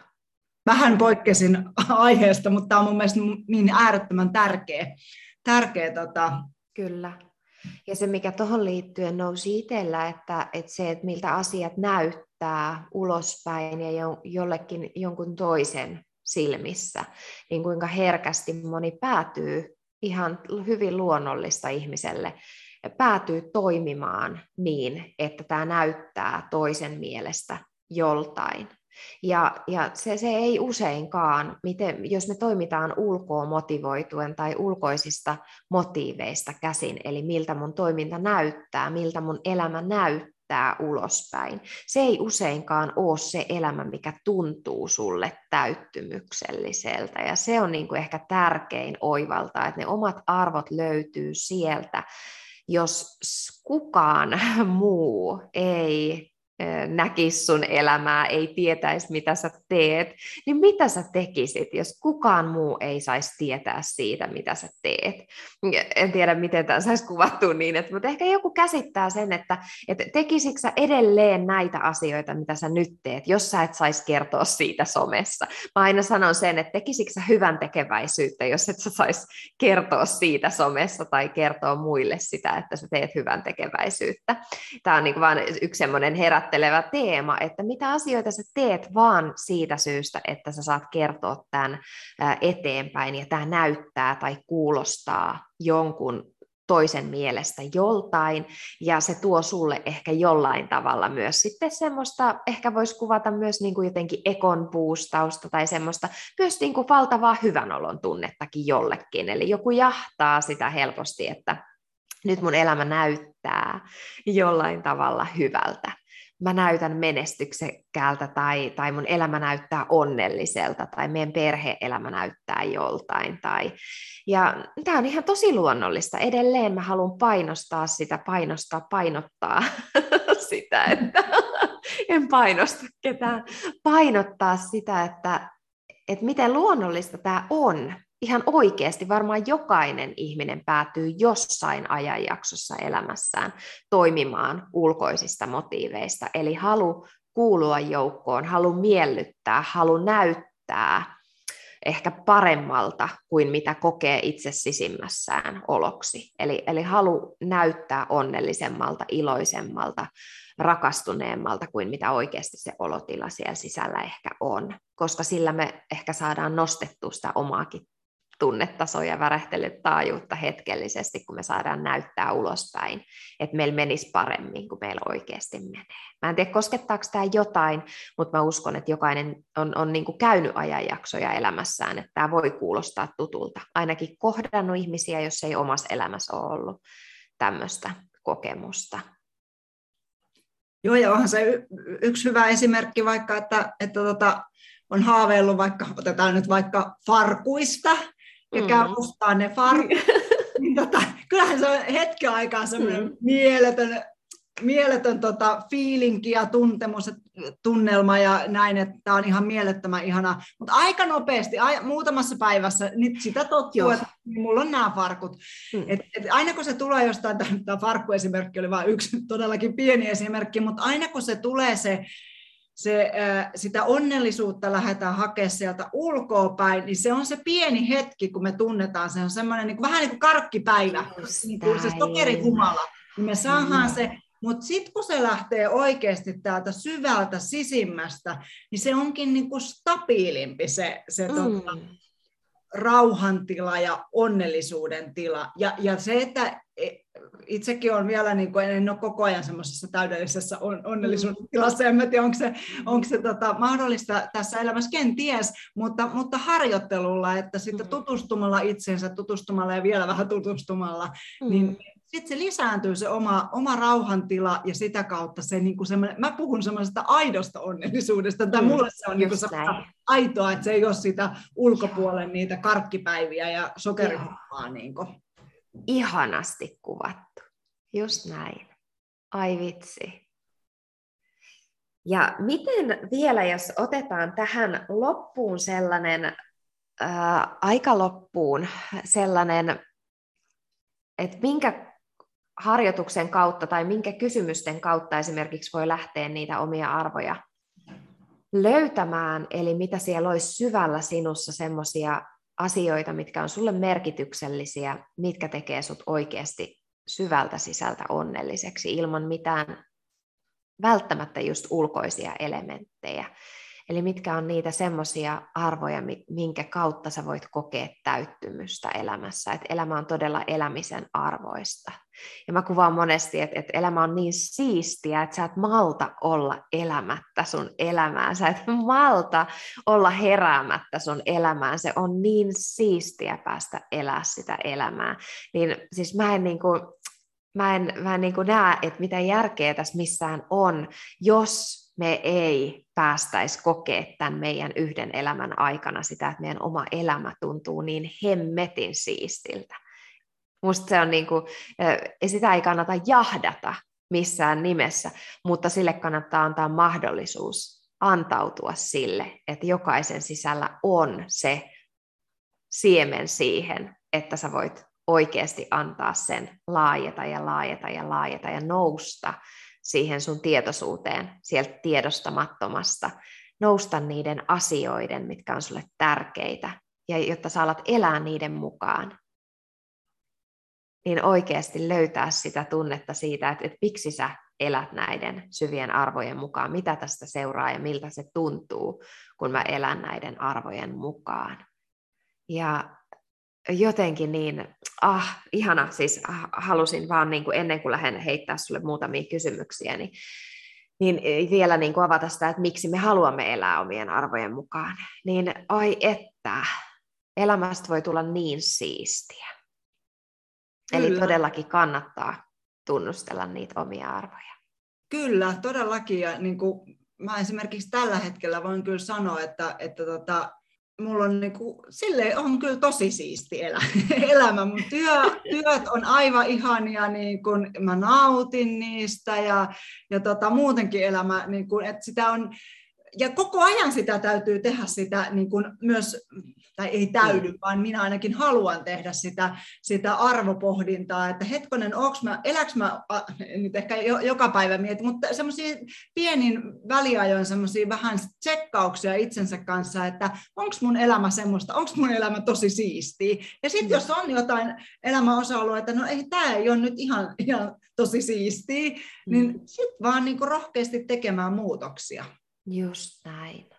Vähän poikkesin aiheesta, mutta tämä on mun mielestä niin äärettömän tärkeä. tärkeä tota... Kyllä. Ja se, mikä tuohon liittyen nousi itsellä, että, että se, että miltä asiat näyttää ulospäin ja jollekin jonkun toisen silmissä, niin kuinka herkästi moni päätyy ihan hyvin luonnollista ihmiselle päätyy toimimaan niin, että tämä näyttää toisen mielestä joltain. Ja, ja se, se ei useinkaan, miten, jos me toimitaan ulkoa motivoituen tai ulkoisista motiiveista käsin, eli miltä mun toiminta näyttää, miltä mun elämä näyttää ulospäin. Se ei useinkaan ole se elämä, mikä tuntuu sulle täyttymykselliseltä. Ja se on niin kuin ehkä tärkein oivaltaa, että ne omat arvot löytyy sieltä, jos kukaan muu ei näkisi sun elämää, ei tietäisi, mitä sä teet, niin mitä sä tekisit, jos kukaan muu ei saisi tietää siitä, mitä sä teet? En tiedä, miten tämä saisi kuvattua niin, että, mutta ehkä joku käsittää sen, että, että tekisikö sä edelleen näitä asioita, mitä sä nyt teet, jos sä et saisi kertoa siitä somessa. Mä aina sanon sen, että tekisikö sä hyvän tekeväisyyttä, jos et sä saisi kertoa siitä somessa tai kertoa muille sitä, että sä teet hyvän tekeväisyyttä. Tämä on niin vain yksi semmoinen herät herättelevä teema, että mitä asioita sä teet vaan siitä syystä, että sä saat kertoa tämän eteenpäin ja tämä näyttää tai kuulostaa jonkun toisen mielestä joltain, ja se tuo sulle ehkä jollain tavalla myös sitten semmoista, ehkä voisi kuvata myös niin kuin jotenkin ekon puustausta tai semmoista myös niin kuin valtavaa hyvänolon tunnettakin jollekin, eli joku jahtaa sitä helposti, että nyt mun elämä näyttää jollain tavalla hyvältä mä näytän menestyksekkäältä tai, tai mun elämä näyttää onnelliselta tai meidän perhe-elämä näyttää joltain. Tai, ja tämä on ihan tosi luonnollista. Edelleen mä haluan painostaa sitä, painostaa, painottaa sitä, että en painosta ketään, painottaa sitä, että, että miten luonnollista tämä on ihan oikeasti varmaan jokainen ihminen päätyy jossain ajanjaksossa elämässään toimimaan ulkoisista motiiveista, eli halu kuulua joukkoon, halu miellyttää, halu näyttää ehkä paremmalta kuin mitä kokee itse sisimmässään oloksi. Eli, eli halu näyttää onnellisemmalta, iloisemmalta, rakastuneemmalta kuin mitä oikeasti se olotila siellä sisällä ehkä on, koska sillä me ehkä saadaan nostettua sitä omaakin tunnetasoja, värähtelyt taajuutta hetkellisesti, kun me saadaan näyttää ulospäin, että meillä menisi paremmin kuin meillä oikeasti menee. Mä en tiedä, koskettaako tämä jotain, mutta mä uskon, että jokainen on, on niin kuin käynyt ajanjaksoja elämässään, että tämä voi kuulostaa tutulta. Ainakin kohdannut ihmisiä, jos ei omassa elämässä ole ollut tämmöistä kokemusta. Joo, ja onhan se y- yksi hyvä esimerkki vaikka, että, että tota, on haaveillut vaikka, otetaan nyt vaikka farkuista, ja mm. käy ostaa ne farkut, niin tota, kyllähän se on hetken aikaa semmoinen mm. mieletön, mieletön tota, fiilinki ja tuntemus, tunnelma ja näin, että tämä on ihan mielettömän ihana. Mutta aika nopeasti, a, muutamassa päivässä, niin sitä tottuu, että mulla on nämä farkut. Mm. Et, et aina kun se tulee jostain, tämä farkkuesimerkki oli vain yksi todellakin pieni esimerkki, mutta aina kun se tulee se se, sitä onnellisuutta lähdetään hakemaan sieltä ulkoa päin, niin se on se pieni hetki, kun me tunnetaan, se on semmoinen niin kuin, vähän niin kuin karkkipäivä, niin kuin se sokerihumala, niin me saadaan mm. se, mutta sitten kun se lähtee oikeasti täältä syvältä sisimmästä, niin se onkin niin kuin stabiilimpi se, se mm. tota, rauhantila ja onnellisuuden tila. Ja, ja se, että e, itsekin on vielä, niin kuin, en ole koko ajan semmoisessa täydellisessä on, onnellisuuden mm. tilassa, en tiedä, onko se, onko se tota, mahdollista tässä elämässä, kenties, mutta, mutta harjoittelulla, että sitten mm. tutustumalla itseensä, tutustumalla ja vielä vähän tutustumalla, mm. niin sitten se lisääntyy se oma, oma rauhantila ja sitä kautta se niin kuin mä puhun semmoisesta aidosta onnellisuudesta, tai mm, mulle se on niin kuin aitoa, että se ei ole sitä ulkopuolen niitä karkkipäiviä ja sokerihommaa. Niin Ihanasti kuvattu, just näin. Ai vitsi. Ja miten vielä, jos otetaan tähän loppuun sellainen, ää, aika loppuun sellainen, että minkä harjoituksen kautta tai minkä kysymysten kautta esimerkiksi voi lähteä niitä omia arvoja löytämään, eli mitä siellä olisi syvällä sinussa semmoisia asioita, mitkä on sulle merkityksellisiä, mitkä tekee sut oikeasti syvältä sisältä onnelliseksi ilman mitään välttämättä just ulkoisia elementtejä. Eli mitkä on niitä semmoisia arvoja, minkä kautta sä voit kokea täyttymystä elämässä. Että elämä on todella elämisen arvoista. Ja mä kuvaan monesti, että, että elämä on niin siistiä, että sä et malta olla elämättä sun elämää. Sä et malta olla heräämättä sun elämään. Se on niin siistiä päästä elää sitä elämää. Niin siis mä en niin kuin, mä en, mä en niin kuin näe, että mitä järkeä tässä missään on, jos me ei päästäisi kokea tämän meidän yhden elämän aikana sitä, että meidän oma elämä tuntuu niin hemmetin siistiltä. Musta se on niin kuin, sitä ei kannata jahdata missään nimessä, mutta sille kannattaa antaa mahdollisuus antautua sille, että jokaisen sisällä on se siemen siihen, että sä voit oikeasti antaa sen laajeta ja laajeta ja laajeta ja nousta siihen sun tietoisuuteen sieltä tiedostamattomasta, nousta niiden asioiden, mitkä on sulle tärkeitä, ja jotta sä alat elää niiden mukaan, niin oikeasti löytää sitä tunnetta siitä, että, että miksi sä elät näiden syvien arvojen mukaan, mitä tästä seuraa ja miltä se tuntuu, kun mä elän näiden arvojen mukaan. Ja jotenkin niin, ah, ihana, siis ah, halusin vaan niin kuin ennen kuin lähden heittää sulle muutamia kysymyksiä, niin, niin vielä niin kuin avata sitä, että miksi me haluamme elää omien arvojen mukaan. Niin oi että, elämästä voi tulla niin siistiä. Kyllä. Eli todellakin kannattaa tunnustella niitä omia arvoja. Kyllä, todellakin. Ja niin kuin mä esimerkiksi tällä hetkellä voin kyllä sanoa, että, että tota, mulla on niinku, sille on kyllä tosi siisti elä, elämä. Mun työ, työt on aivan ihania, niin kun mä nautin niistä ja, ja tota, muutenkin elämä, niin kun, että sitä on, ja koko ajan sitä täytyy tehdä sitä niin kun myös tai ei täydy, mm. vaan minä ainakin haluan tehdä sitä, sitä arvopohdintaa, että hetkonen, onks mä, eläks mä, nyt ehkä jo, joka päivä mietin, mutta semmoisia pienin väliajoin semmoisia vähän tsekkauksia itsensä kanssa, että onko mun elämä semmoista, onko mun elämä tosi siistiä. Ja sitten mm. jos on jotain elämän osa-alueita, no ei, tämä ei ole nyt ihan, ihan tosi siistiä, niin mm. niin sitten vaan niinku rohkeasti tekemään muutoksia. Just näin.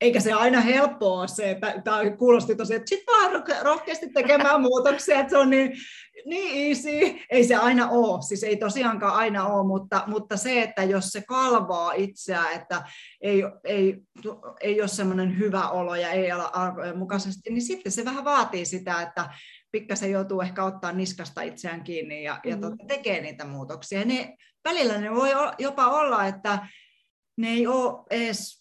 eikä se aina helppoa ole se, että tämä kuulosti tosi, että sitten vaan rohkeasti tekemään muutoksia, että se on niin, niin easy. Ei se aina ole, siis ei tosiaankaan aina ole, mutta, mutta se, että jos se kalvaa itseään, että ei, ei, ei ole semmoinen hyvä olo ja ei olla arvojen mukaisesti, niin sitten se vähän vaatii sitä, että pikkasen joutuu ehkä ottaa niskasta itseään kiinni ja, ja tota, tekee niitä muutoksia. Ne, välillä ne voi jopa olla, että ne ei ole edes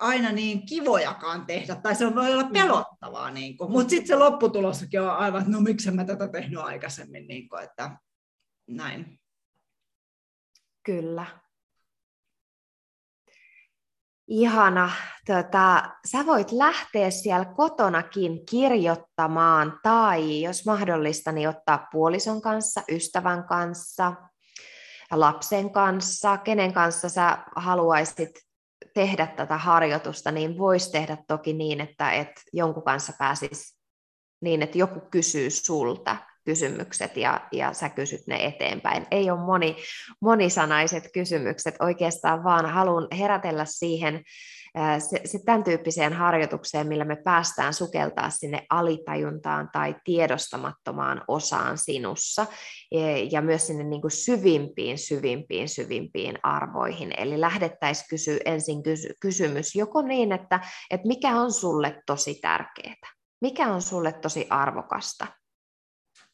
aina niin kivojakaan tehdä, tai se voi olla mm. pelottavaa, niin kuin. mutta sitten se lopputulossakin on aivan, että no miksi mä tätä tehnyt aikaisemmin, niin kuin, että näin. Kyllä. Ihana. Tota, sä voit lähteä siellä kotonakin kirjoittamaan tai jos mahdollista, niin ottaa puolison kanssa, ystävän kanssa, lapsen kanssa, kenen kanssa sä haluaisit tehdä tätä harjoitusta, niin voisi tehdä toki niin, että et jonkun kanssa pääsisi niin, että joku kysyy sulta kysymykset ja, ja sä kysyt ne eteenpäin. Ei ole moni, monisanaiset kysymykset, oikeastaan vaan haluan herätellä siihen se, se tämän tyyppiseen harjoitukseen, millä me päästään sukeltaa sinne alitajuntaan tai tiedostamattomaan osaan sinussa e, ja myös sinne niin kuin syvimpiin, syvimpiin, syvimpiin arvoihin. Eli lähdettäisiin kysyä ensin kysy- kysymys joko niin, että, että mikä on sulle tosi tärkeää, mikä on sulle tosi arvokasta,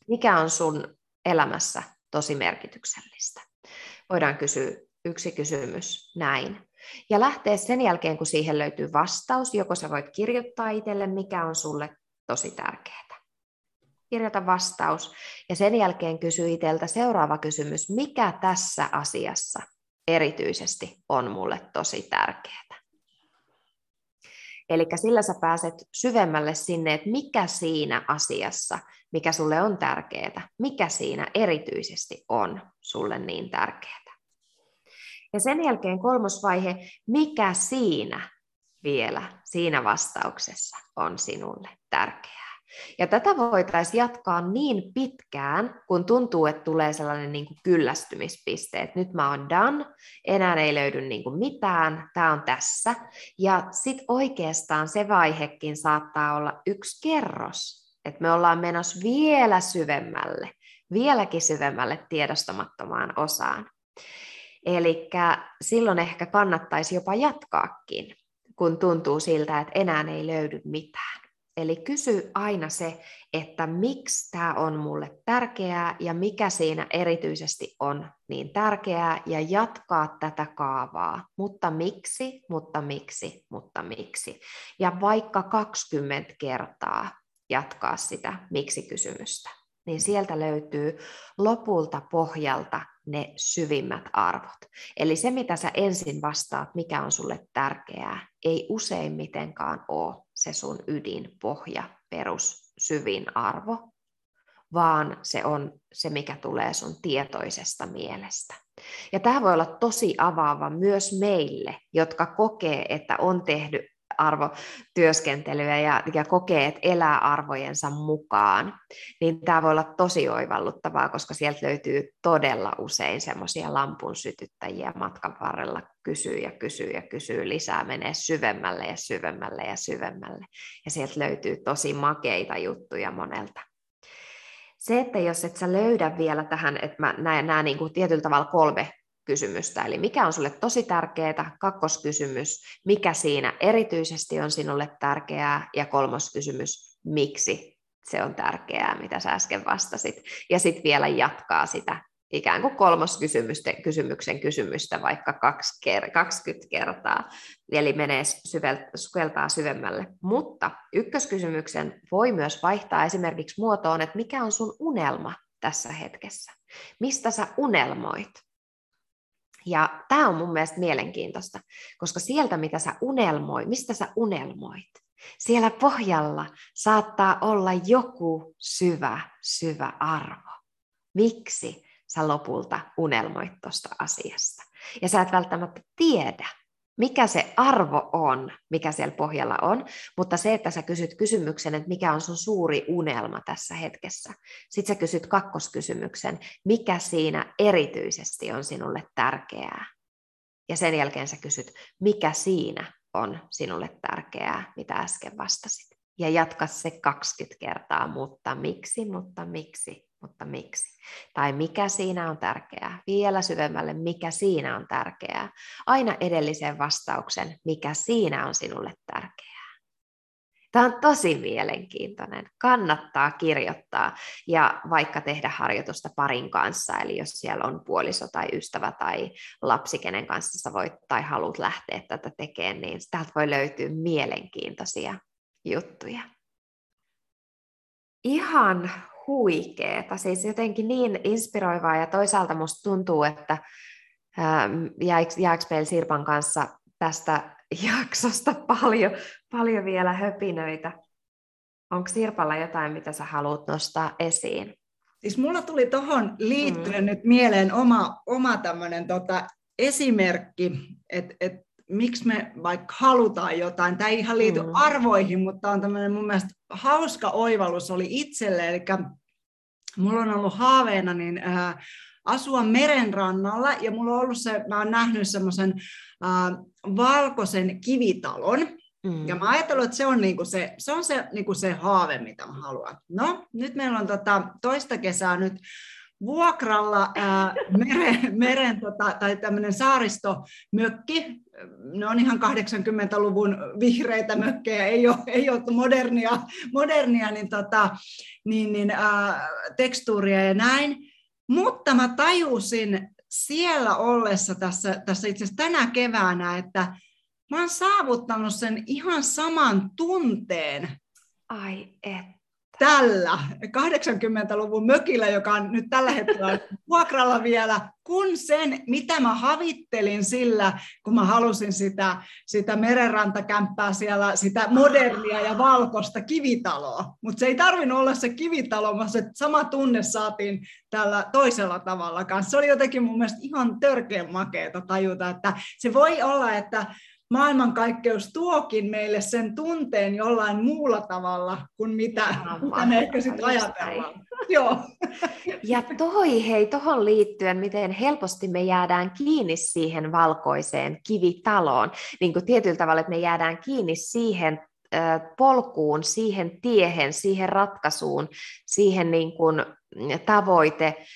mikä on sun elämässä tosi merkityksellistä. Voidaan kysyä yksi kysymys näin. Ja lähtee sen jälkeen, kun siihen löytyy vastaus, joko sä voit kirjoittaa itselle, mikä on sulle tosi tärkeää. Kirjoita vastaus ja sen jälkeen kysy itseltä seuraava kysymys, mikä tässä asiassa erityisesti on mulle tosi tärkeää. Eli sillä sä pääset syvemmälle sinne, että mikä siinä asiassa, mikä sulle on tärkeää, mikä siinä erityisesti on sulle niin tärkeää. Ja sen jälkeen kolmas vaihe, mikä siinä vielä, siinä vastauksessa on sinulle tärkeää. Ja tätä voitaisiin jatkaa niin pitkään, kun tuntuu, että tulee sellainen niin kuin kyllästymispiste, että nyt mä oon done, enää ei löydy niin kuin mitään, tämä on tässä. Ja sitten oikeastaan se vaihekin saattaa olla yksi kerros, että me ollaan menossa vielä syvemmälle, vieläkin syvemmälle tiedostamattomaan osaan. Eli silloin ehkä kannattaisi jopa jatkaakin, kun tuntuu siltä, että enää ei löydy mitään. Eli kysy aina se, että miksi tämä on mulle tärkeää ja mikä siinä erityisesti on niin tärkeää ja jatkaa tätä kaavaa. Mutta miksi, mutta miksi, mutta miksi. Ja vaikka 20 kertaa jatkaa sitä miksi-kysymystä, niin sieltä löytyy lopulta pohjalta ne syvimmät arvot. Eli se, mitä sä ensin vastaat, mikä on sulle tärkeää, ei useimmitenkaan ole se sun ydin, pohja, perus, syvin arvo, vaan se on se, mikä tulee sun tietoisesta mielestä. Ja tämä voi olla tosi avaava myös meille, jotka kokee, että on tehnyt arvotyöskentelyä ja, ja kokee, että elää arvojensa mukaan, niin tämä voi olla tosi oivalluttavaa, koska sieltä löytyy todella usein semmoisia lampun sytyttäjiä matkan varrella, kysyy ja kysyy ja kysyy lisää, menee syvemmälle ja syvemmälle ja syvemmälle. Ja sieltä löytyy tosi makeita juttuja monelta. Se, että jos et sä löydä vielä tähän, että mä näen nämä niin kuin tietyllä tavalla kolme kysymystä. Eli mikä on sulle tosi tärkeää, kakkoskysymys, mikä siinä erityisesti on sinulle tärkeää, ja kolmoskysymys, miksi se on tärkeää, mitä sä äsken vastasit. Ja sitten vielä jatkaa sitä ikään kuin kolmoskysymyksen kysymyksen kysymystä vaikka 20 kertaa, eli menee sukeltaa syvemmälle. Mutta ykköskysymyksen voi myös vaihtaa esimerkiksi muotoon, että mikä on sun unelma tässä hetkessä? Mistä sä unelmoit? Ja tämä on mun mielestä mielenkiintoista, koska sieltä, mitä sä unelmoit, mistä sä unelmoit, siellä pohjalla saattaa olla joku syvä, syvä arvo. Miksi sä lopulta unelmoit tuosta asiasta? Ja sä et välttämättä tiedä, mikä se arvo on, mikä siellä pohjalla on, mutta se, että sä kysyt kysymyksen, että mikä on sun suuri unelma tässä hetkessä. Sitten sä kysyt kakkoskysymyksen, mikä siinä erityisesti on sinulle tärkeää. Ja sen jälkeen sä kysyt, mikä siinä on sinulle tärkeää, mitä äsken vastasit. Ja jatka se 20 kertaa, mutta miksi, mutta miksi, mutta miksi. Tai mikä siinä on tärkeää. Vielä syvemmälle, mikä siinä on tärkeää. Aina edellisen vastauksen, mikä siinä on sinulle tärkeää. Tämä on tosi mielenkiintoinen. Kannattaa kirjoittaa ja vaikka tehdä harjoitusta parin kanssa, eli jos siellä on puoliso tai ystävä tai lapsi, kenen kanssa sä voit tai haluat lähteä tätä tekemään, niin täältä voi löytyä mielenkiintoisia juttuja. Ihan huikeeta, siis jotenkin niin inspiroivaa ja toisaalta musta tuntuu, että jääkö meillä Sirpan kanssa tästä jaksosta paljon, paljon vielä höpinöitä. Onko Sirpalla jotain, mitä sä haluat nostaa esiin? Siis mulla tuli tuohon liittyen mm. nyt mieleen oma, oma tämmöinen tota esimerkki, että et, miksi me vaikka halutaan jotain. Tämä ei ihan liity mm. arvoihin, mutta on tämmöinen mun mielestä hauska oivallus oli itselle. Eli mulla on ollut haaveena niin, äh, asua merenrannalla ja mulla on ollut se, mä oon nähnyt semmoisen äh, valkoisen kivitalon, Mm. Ja mä ajattelin, että se on, niinku se, se, on se, niinku se haave, mitä mä haluan. No, nyt meillä on tota, toista kesää nyt vuokralla ää, meren, meren tota, tai tämmöinen saaristomökki. Ne on ihan 80-luvun vihreitä mökkejä, ei ole, ei ole modernia, modernia niin, tota, niin, niin, ää, tekstuuria ja näin. Mutta mä tajusin siellä ollessa tässä, tässä itse asiassa tänä keväänä, että mä oon saavuttanut sen ihan saman tunteen. Ai et tällä 80-luvun mökillä, joka on nyt tällä hetkellä vuokralla vielä, kun sen, mitä mä havittelin sillä, kun mä halusin sitä, sitä merenrantakämppää siellä, sitä modernia ja valkoista kivitaloa. Mutta se ei tarvinnut olla se kivitalo, vaan se sama tunne saatiin tällä toisella tavalla kanssa. Se oli jotenkin mun mielestä ihan törkeän makeeta tajuta, että se voi olla, että maailmankaikkeus tuokin meille sen tunteen jollain muulla tavalla kuin mitä, mitä me ehkä sitten ajatellaan. Joo. Ja toi, hei, tuohon liittyen, miten helposti me jäädään kiinni siihen valkoiseen kivitaloon, niin kuin tietyllä tavalla, että me jäädään kiinni siihen polkuun, siihen tiehen, siihen ratkaisuun, siihen niin kuin tavoite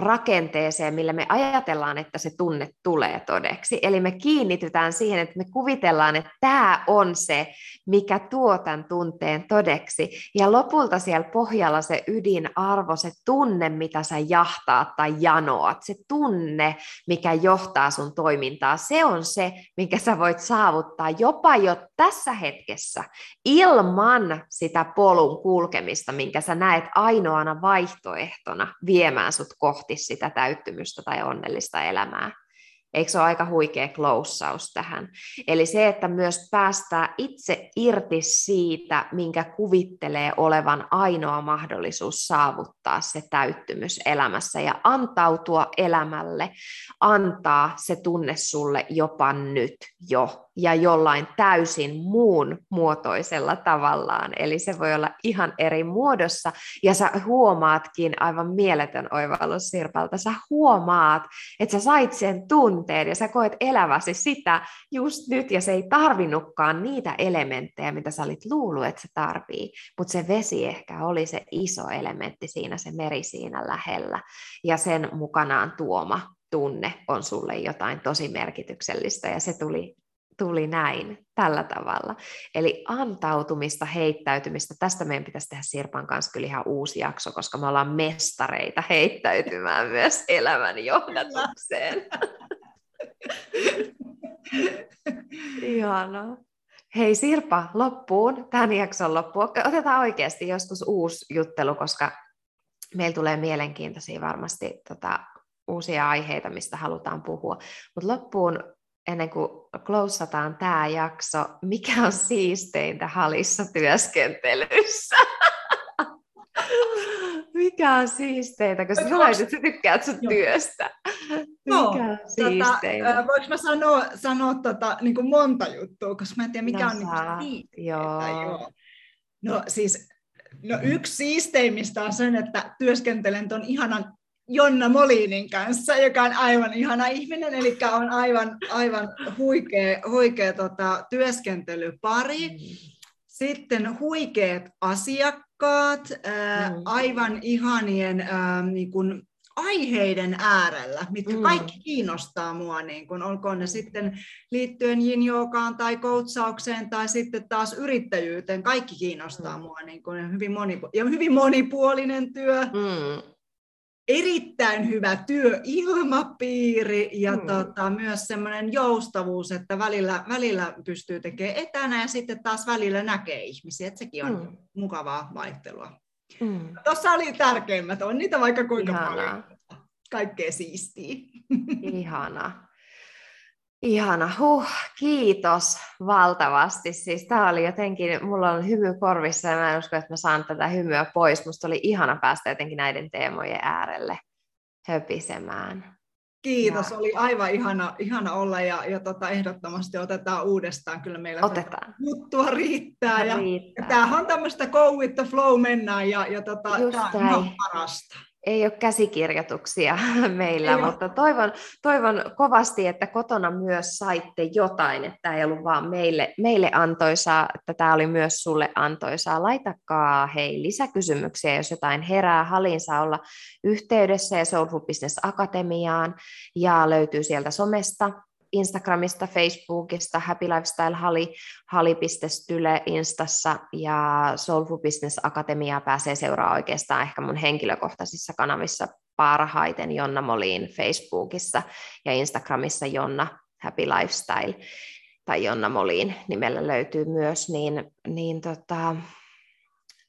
rakenteeseen, millä me ajatellaan, että se tunne tulee todeksi. Eli me kiinnitytään siihen, että me kuvitellaan, että tämä on se, mikä tuo tämän tunteen todeksi. Ja lopulta siellä pohjalla se ydinarvo, se tunne, mitä sä jahtaat tai janoat, se tunne, mikä johtaa sun toimintaa, se on se, minkä sä voit saavuttaa jopa jo tässä hetkessä ilman sitä polun kulkemista, minkä sä näet ainoana vaihtoehtona viemään sut kohti kohti sitä täyttymystä tai onnellista elämää. Eikö se ole aika huikea kloussaus tähän? Eli se, että myös päästää itse irti siitä, minkä kuvittelee olevan ainoa mahdollisuus saavuttaa se täyttymys elämässä ja antautua elämälle, antaa se tunne sulle jopa nyt jo ja jollain täysin muun muotoisella tavallaan. Eli se voi olla ihan eri muodossa, ja sä huomaatkin aivan mieletön oivallus Sirpalta, sä huomaat, että sä sait sen tunteen, ja sä koet eläväsi sitä just nyt, ja se ei tarvinnutkaan niitä elementtejä, mitä sä olit luullut, että se tarvii, mutta se vesi ehkä oli se iso elementti siinä, se meri siinä lähellä, ja sen mukanaan tuoma tunne on sulle jotain tosi merkityksellistä. Ja se tuli tuli näin, tällä tavalla. Eli antautumista, heittäytymistä, tästä meidän pitäisi tehdä Sirpan kanssa kyllä ihan uusi jakso, koska me ollaan mestareita heittäytymään myös elämän johdatukseen. Ihanaa. Hei Sirpa, loppuun, tämän jakson loppuun. Otetaan oikeasti joskus uusi juttelu, koska meillä tulee mielenkiintoisia varmasti tota, uusia aiheita, mistä halutaan puhua. Mutta loppuun ennen kuin klousataan tämä jakso, mikä on siisteintä halissa työskentelyssä? mikä on siisteintä, koska sä että sä tykkäät sun työstä. No, mikä on tota, voinko mä sanoa, sanoa tota, niin kuin monta juttua, koska mä en tiedä, mikä no, on niin siisteintä. Joo. Joo. No siis, no yksi siisteimmistä on sen, että työskentelen tuon ihanan Jonna Molinin kanssa, joka on aivan ihana ihminen, eli on aivan, aivan huikea, huikea tota, työskentelypari. Mm. Sitten huikeat asiakkaat, ää, mm. aivan ihanien ää, niin kun, aiheiden äärellä, mitkä mm. kaikki kiinnostaa mua, niin kun, olkoon ne sitten liittyen yin tai koutsaukseen tai sitten taas yrittäjyyteen, kaikki kiinnostaa mm. mua. Niin kun, hyvin monipu- ja hyvin monipuolinen työ. Mm erittäin hyvä työilmapiiri ja mm. tota, myös semmoinen joustavuus, että välillä, välillä pystyy tekemään etänä ja sitten taas välillä näkee ihmisiä, että sekin on mm. mukavaa vaihtelua. Mm. Tuossa oli tärkeimmät, on niitä vaikka kuinka Ihanaa. paljon. Kaikkea siistiä. Ihana. Ihana, huh, kiitos valtavasti. Siis tämä oli jotenkin, mulla on hymy korvissa ja mä en usko, että mä saan tätä hymyä pois. Musta oli ihana päästä jotenkin näiden teemojen äärelle höpisemään. Kiitos, ja... oli aivan ihana, ihana olla ja, ja tota, ehdottomasti otetaan uudestaan. Kyllä meillä otetaan. juttua riittää. Ja, riittää. ja tämähän on tämmöistä go with the flow mennään ja, ja tota, tämä on parasta ei ole käsikirjoituksia meillä, ei mutta toivon, toivon kovasti, että kotona myös saitte jotain, että tämä ei ollut vaan meille, meille antoisaa, että tämä oli myös sulle antoisaa. Laitakaa hei lisäkysymyksiä, jos jotain herää. Halin saa olla yhteydessä ja Soulful Business Akatemiaan ja löytyy sieltä somesta Instagramista, Facebookista, Happy Lifestyle Hali, hali.style Instassa ja Soulful Business Akatemiaa pääsee seuraamaan oikeastaan ehkä mun henkilökohtaisissa kanavissa parhaiten Jonna Moliin Facebookissa ja Instagramissa Jonna Happy Lifestyle tai Jonna Moliin nimellä löytyy myös, niin, niin tota,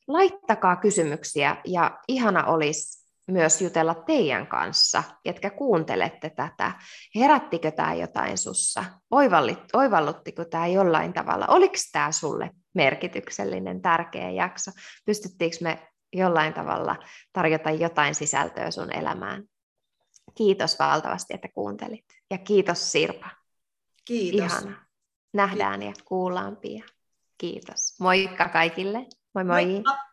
laittakaa kysymyksiä ja ihana olisi myös jutella teidän kanssa, ketkä kuuntelette tätä. Herättikö tämä jotain sussa? Oivalluttiko tämä jollain tavalla? Oliko tämä sulle merkityksellinen, tärkeä jakso? Pystyttiinkö me jollain tavalla tarjota jotain sisältöä sun elämään? Kiitos valtavasti, että kuuntelit. Ja kiitos Sirpa. Kiitos. Ihana. Nähdään kiitos. ja kuullaan pian. Kiitos. Moikka kaikille. Moi moi. Moikka.